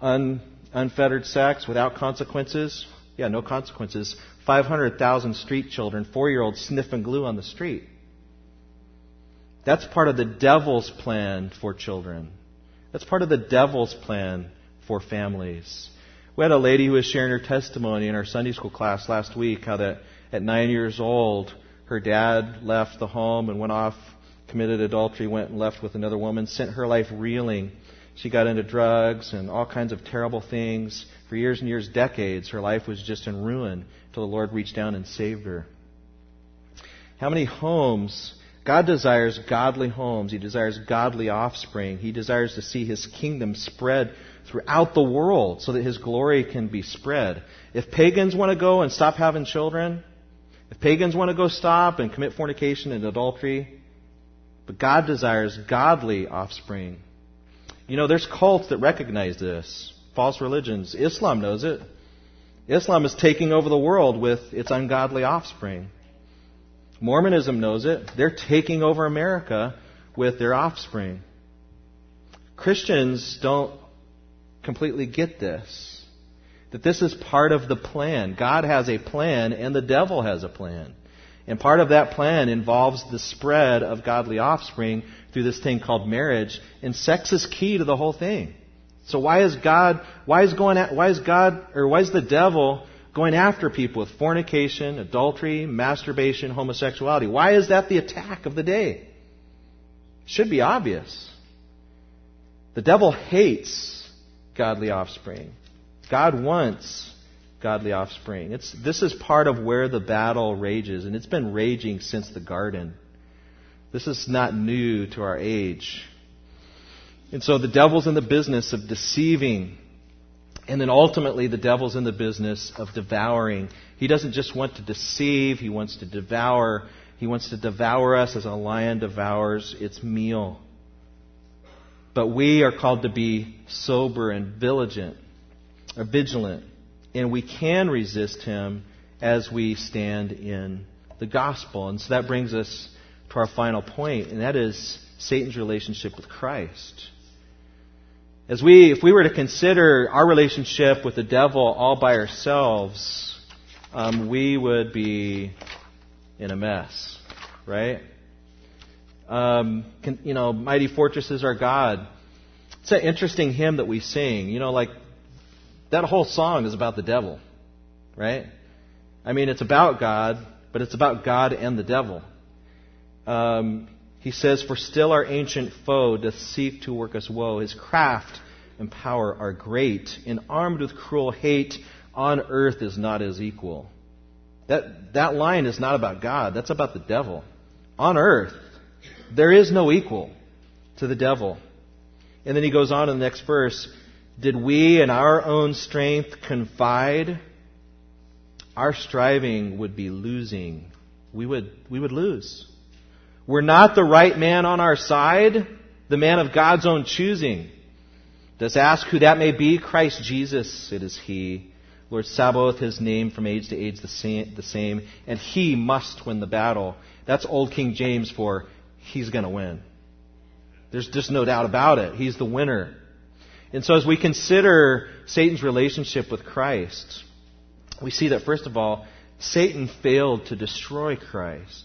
un, unfettered sex without consequences. Yeah, no consequences. 500,000 street children, four year olds sniffing glue on the street. That's part of the devil's plan for children. That's part of the devil's plan for families. We had a lady who was sharing her testimony in our Sunday school class last week how that at nine years old, her dad left the home and went off, committed adultery, went and left with another woman, sent her life reeling. She got into drugs and all kinds of terrible things. For years and years, decades, her life was just in ruin until the Lord reached down and saved her. How many homes? God desires godly homes. He desires godly offspring. He desires to see His kingdom spread throughout the world so that his glory can be spread. If pagans want to go and stop having children, if pagans want to go stop and commit fornication and adultery, but God desires godly offspring. You know, there's cults that recognize this. False religions. Islam knows it. Islam is taking over the world with its ungodly offspring. Mormonism knows it. They're taking over America with their offspring. Christians don't completely get this. That this is part of the plan. God has a plan and the devil has a plan. And part of that plan involves the spread of godly offspring through this thing called marriage. And sex is key to the whole thing. So why is God, why is going, at, why is God, or why is the devil going after people with fornication, adultery, masturbation, homosexuality? Why is that the attack of the day? Should be obvious. The devil hates godly offspring. God wants godly offspring. It's, this is part of where the battle rages, and it's been raging since the garden. This is not new to our age. And so the devil's in the business of deceiving. And then ultimately, the devil's in the business of devouring. He doesn't just want to deceive, he wants to devour. He wants to devour us as a lion devours its meal. But we are called to be sober and vigilant, or vigilant, and we can resist him as we stand in the gospel. And so that brings us to our final point, and that is Satan's relationship with Christ. As we, if we were to consider our relationship with the devil all by ourselves, um, we would be in a mess, right? Um, can, you know, mighty fortress is our God. It's an interesting hymn that we sing. You know, like that whole song is about the devil, right? I mean, it's about God, but it's about God and the devil. Um, he says, For still our ancient foe doth seek to work us woe. His craft and power are great, and armed with cruel hate, on earth is not his equal. That, that line is not about God, that's about the devil. On earth, there is no equal to the devil. And then he goes on in the next verse Did we in our own strength confide? Our striving would be losing. We would, we would lose. We're not the right man on our side, the man of God's own choosing. Does ask who that may be? Christ Jesus, it is He. Lord Sabaoth, His name from age to age the same, the same, and He must win the battle. That's Old King James for He's going to win. There's just no doubt about it. He's the winner. And so as we consider Satan's relationship with Christ, we see that first of all, Satan failed to destroy Christ.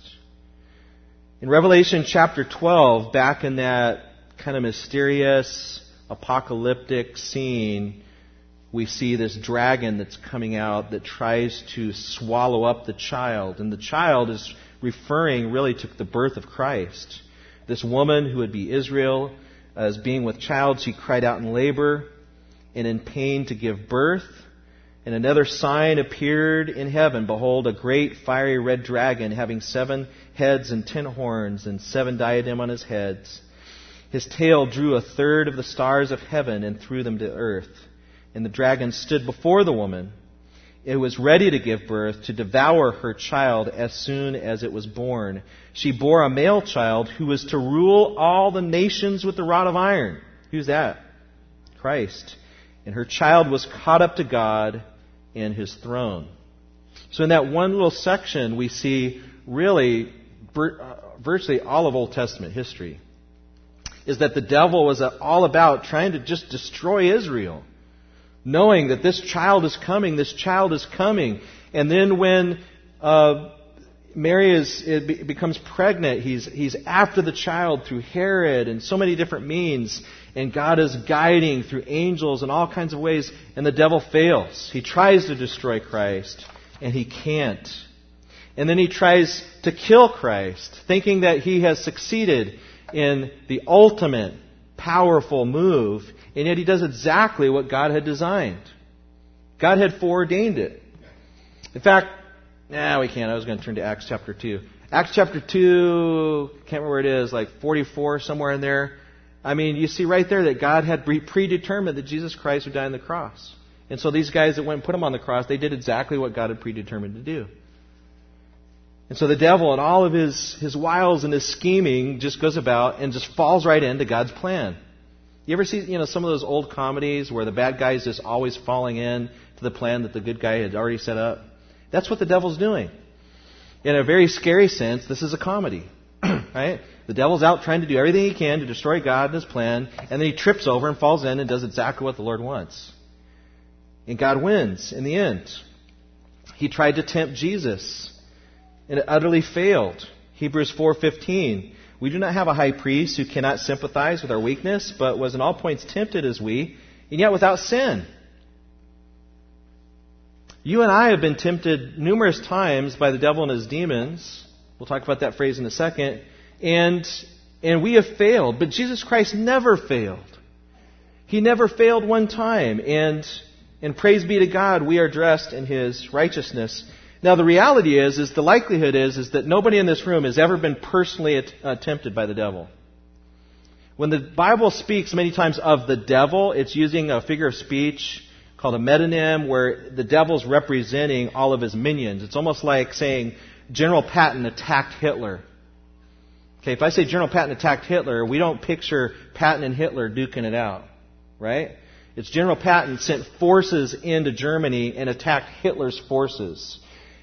In Revelation chapter 12, back in that kind of mysterious apocalyptic scene, we see this dragon that's coming out that tries to swallow up the child. And the child is referring really to the birth of Christ. This woman who would be Israel, as being with child, she cried out in labor and in pain to give birth. And another sign appeared in heaven. Behold, a great fiery red dragon having seven heads and ten horns and seven diadem on his heads. His tail drew a third of the stars of heaven and threw them to earth. And the dragon stood before the woman. It was ready to give birth, to devour her child as soon as it was born. She bore a male child who was to rule all the nations with the rod of iron. Who's that? Christ. And her child was caught up to God and his throne. So in that one little section, we see really uh, virtually all of Old Testament history. Is that the devil was all about trying to just destroy Israel knowing that this child is coming, this child is coming. And then when uh, Mary is be, becomes pregnant, he's he's after the child through Herod and so many different means, and God is guiding through angels and all kinds of ways, and the devil fails. He tries to destroy Christ, and he can't. And then he tries to kill Christ, thinking that he has succeeded in the ultimate powerful move, and yet he does exactly what God had designed. God had foreordained it. In fact, nah, we can't. I was going to turn to Acts chapter 2. Acts chapter 2, can't remember where it is, like 44, somewhere in there. I mean, you see right there that God had predetermined that Jesus Christ would die on the cross. And so these guys that went and put him on the cross, they did exactly what God had predetermined to do. And so the devil and all of his, his wiles and his scheming just goes about and just falls right into God's plan. You ever see, you know, some of those old comedies where the bad guy is just always falling in to the plan that the good guy had already set up? That's what the devil's doing. In a very scary sense, this is a comedy. *clears throat* right? The devil's out trying to do everything he can to destroy God and his plan, and then he trips over and falls in and does exactly what the Lord wants. And God wins in the end. He tried to tempt Jesus and it utterly failed. Hebrews 4:15. We do not have a high priest who cannot sympathize with our weakness, but was in all points tempted as we, and yet without sin. You and I have been tempted numerous times by the devil and his demons. We'll talk about that phrase in a second. And, and we have failed. But Jesus Christ never failed. He never failed one time. And, and praise be to God, we are dressed in His righteousness. Now the reality is, is the likelihood is, is that nobody in this room has ever been personally tempted by the devil. When the Bible speaks many times of the devil, it's using a figure of speech called a metonym where the devil's representing all of his minions. It's almost like saying General Patton attacked Hitler. Okay, if I say General Patton attacked Hitler, we don't picture Patton and Hitler duking it out, right? It's General Patton sent forces into Germany and attacked Hitler's forces.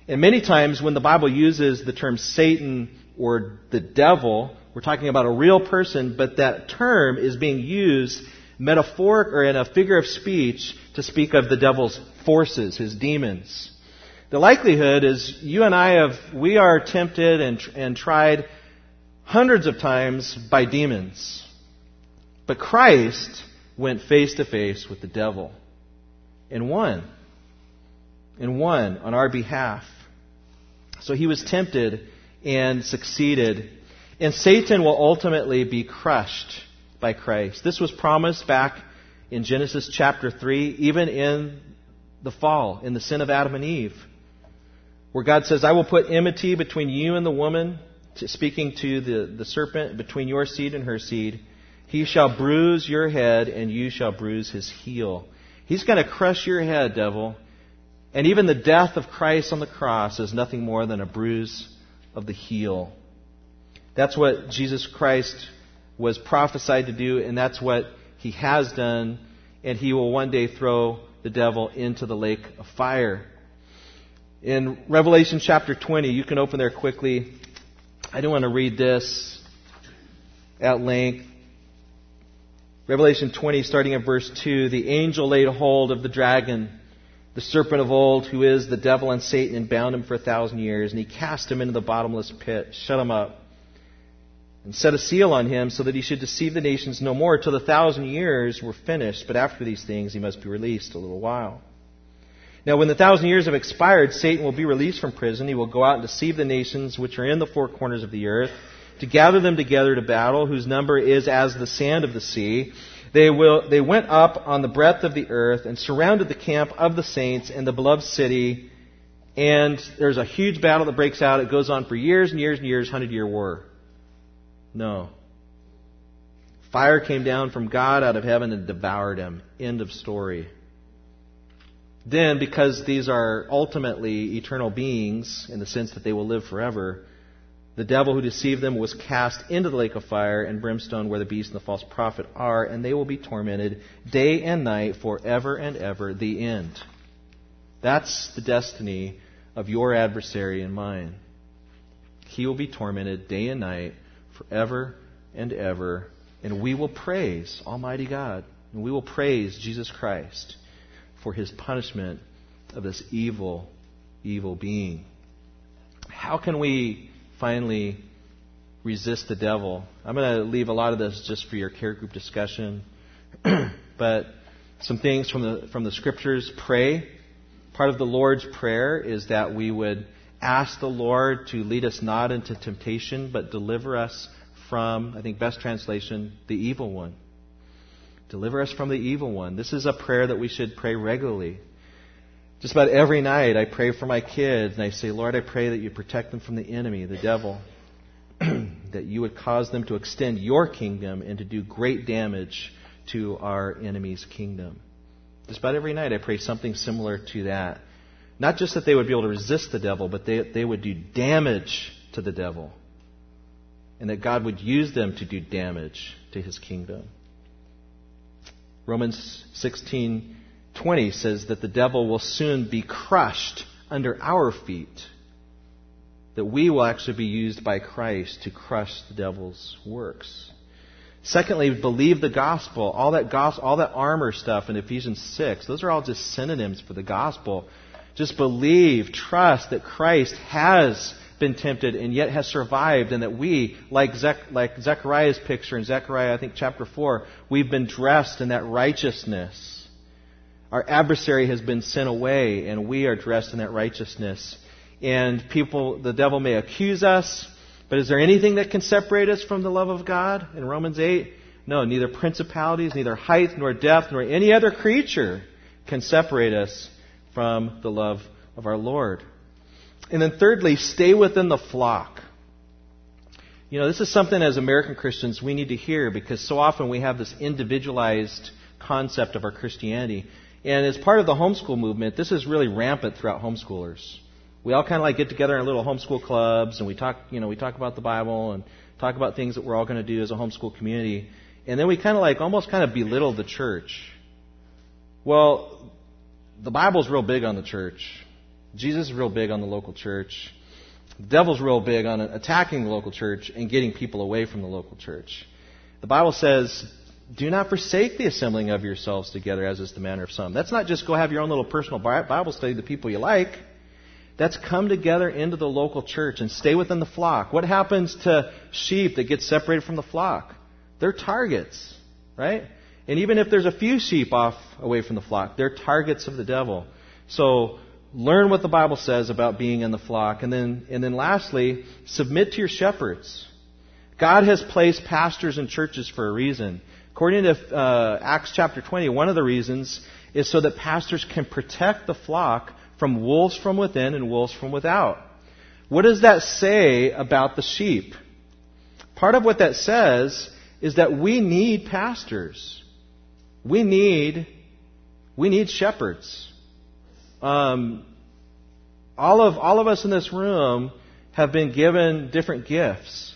And many times when the Bible uses the term Satan or the devil, we're talking about a real person, but that term is being used metaphoric or in a figure of speech to speak of the devil's forces, his demons. The likelihood is you and I have, we are tempted and, and tried hundreds of times by demons. But Christ went face to face with the devil and won. And won on our behalf. So he was tempted and succeeded. And Satan will ultimately be crushed by Christ. This was promised back in Genesis chapter 3, even in the fall, in the sin of Adam and Eve, where God says, I will put enmity between you and the woman, speaking to the, the serpent, between your seed and her seed. He shall bruise your head, and you shall bruise his heel. He's going to crush your head, devil, and even the death of Christ on the cross is nothing more than a bruise of the heel. That's what Jesus Christ was prophesied to do, and that's what he has done, and he will one day throw the devil into the lake of fire. In Revelation chapter 20, you can open there quickly. I don't want to read this at length. Revelation 20, starting at verse 2, the angel laid hold of the dragon the serpent of old, who is the devil and Satan, and bound him for a thousand years, and he cast him into the bottomless pit, shut him up, and set a seal on him so that he should deceive the nations no more till the thousand years were finished. But after these things, he must be released a little while. Now, when the thousand years have expired, Satan will be released from prison. He will go out and deceive the nations which are in the four corners of the earth, to gather them together to battle, whose number is as the sand of the sea. They, will, they went up on the breadth of the earth and surrounded the camp of the saints and the beloved city. And there's a huge battle that breaks out. It goes on for years and years and years, hundred year war. No. Fire came down from God out of heaven and devoured him. End of story. Then, because these are ultimately eternal beings in the sense that they will live forever, the devil who deceived them was cast into the lake of fire and brimstone where the beast and the false prophet are, and they will be tormented day and night forever and ever, the end. That's the destiny of your adversary and mine. He will be tormented day and night forever and ever. And we will praise Almighty God. And we will praise Jesus Christ for his punishment of this evil, evil being. How can we finally resist the devil? I'm going to leave a lot of this just for your care group discussion. *clears throat* but some things from the, from the scriptures pray. Part of the Lord's Prayer is that we would ask the Lord to lead us not into temptation, but deliver us from, I think, best translation, the evil one. Deliver us from the evil one. This is a prayer that we should pray regularly. Just about every night, I pray for my kids, and I say, Lord, I pray that you protect them from the enemy, the devil, *clears throat* that you would cause them to extend your kingdom and to do great damage to our enemy's kingdom. Just about every night, I pray something similar to that. Not just that they would be able to resist the devil, but they, they would do damage to the devil. And that God would use them to do damage to his kingdom. Romans 16:20 says that the devil will soon be crushed under our feet. That we will actually be used by Christ to crush the devil's works. Secondly, believe the gospel. All that gospel, all that armor stuff in Ephesians 6, those are all just synonyms for the gospel. Just believe, trust that Christ has been tempted and yet has survived, and that we, like, like Zechariah's picture in Zechariah, I think chapter 4, we've been dressed in that righteousness. Our adversary has been sent away, and we are dressed in that righteousness. And people, the devil may accuse us, but is there anything that can separate us from the love of God in Romans 8? No, neither principalities, neither height, nor depth, nor any other creature can separate us from the love of our Lord. And then thirdly, stay within the flock. You know, this is something as American Christians we need to hear because so often we have this individualized concept of our Christianity. And as part of the homeschool movement, this is really rampant throughout homeschoolers. We all kind of like get together in little homeschool clubs and we talk, you know, we talk about the Bible and talk about things that we're all going to do as a homeschool community. And then we kind of like almost kind of belittle the church. Well, the Bible's real big on the church. Jesus is real big on the local church. The devil's real big on attacking the local church and getting people away from the local church. The Bible says, do not forsake the assembling of yourselves together as is the manner of some. That's not just go have your own little personal Bible study, the people you like. That's come together into the local church and stay within the flock. What happens to sheep that get separated from the flock? They're targets, right? And even if there's a few sheep off away from the flock, they're targets of the devil. So learn what the Bible says about being in the flock. And then, and then lastly, submit to your shepherds. God has placed pastors in churches for a reason. According to uh, Acts chapter 20, one of the reasons is so that pastors can protect the flock from wolves from within and wolves from without. What does that say about the sheep? Part of what that says is that we need pastors. We need, we need shepherds. Um, all of all of us in this room have been given different gifts.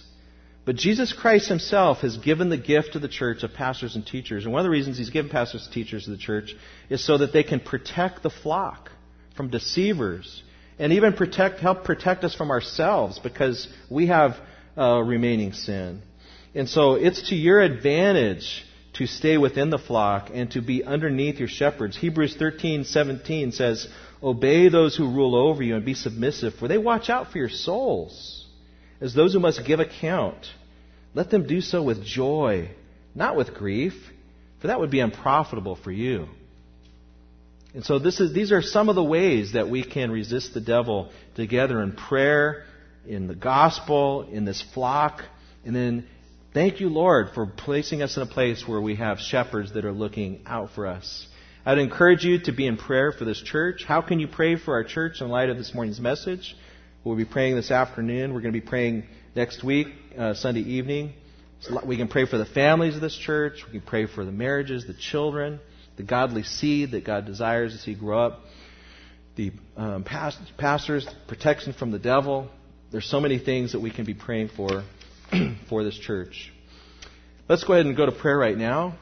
But Jesus Christ himself has given the gift to the church of pastors and teachers. And one of the reasons he's given pastors and teachers to the church is so that they can protect the flock from deceivers and even protect, help protect us from ourselves because we have uh, remaining sin. And so it's to your advantage to stay within the flock and to be underneath your shepherds. Hebrews 13:17 says, "Obey those who rule over you and be submissive, for they watch out for your souls, as those who must give account. let them do so with joy, not with grief, for that would be unprofitable for you. And so is, these are some of the ways that we can resist the devil together in prayer, in the gospel, in this flock, and then thank you, Lord, for placing us in a place where we have shepherds that are looking out for us. I'd encourage you to be in prayer for this church. How can you pray for our church in light of this morning's message? We'll be praying this afternoon. We're going to be praying next week, uh, Sunday evening. So we can pray for the families of this church. We can pray for the marriages, the children, the godly seed that God desires to see grow up, the um, past, pastors, protection from the devil. There's so many things that we can be praying for *clears throat* for this church. Let's go ahead and go to prayer right now,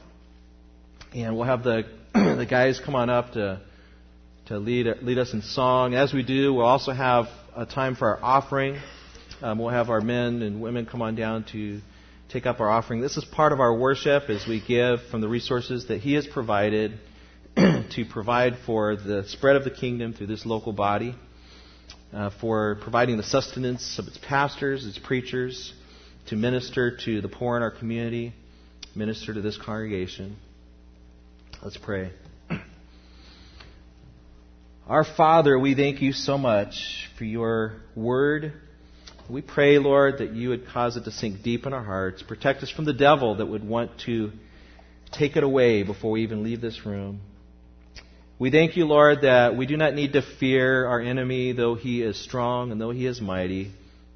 and we'll have the *clears throat* the guys come on up to to lead lead us in song. As we do, we'll also have a time for our offering. Um, we'll have our men and women come on down to take up our offering. This is part of our worship as we give from the resources that He has provided *clears throat* to provide for the spread of the kingdom through this local body, uh, for providing the sustenance of its pastors, its preachers, to minister to the poor in our community, minister to this congregation. Let's pray. Our Father, we thank you so much for your word we pray, Lord, that you would cause it to sink deep in our hearts. Protect us from the devil that would want to take it away before we even leave this room. We thank you, Lord, that we do not need to fear our enemy, though he is strong and though he is mighty.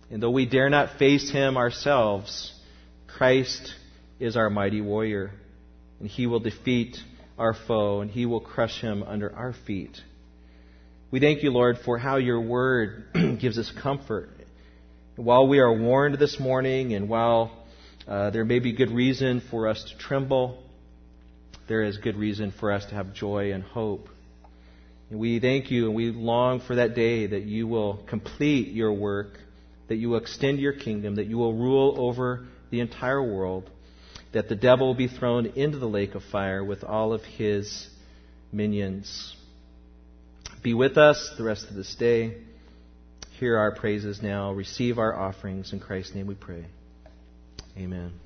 And though we dare not face him ourselves, Christ is our mighty warrior. And he will defeat our foe, and he will crush him under our feet. We thank you, Lord, for how your word *clears throat* gives us comfort while we are warned this morning, and while uh, there may be good reason for us to tremble, there is good reason for us to have joy and hope. And we thank you and we long for that day that you will complete your work, that you will extend your kingdom, that you will rule over the entire world, that the devil will be thrown into the lake of fire with all of his minions. Be with us the rest of this day hear our praises now. Receive our offerings. In Christ's name we pray. Amen.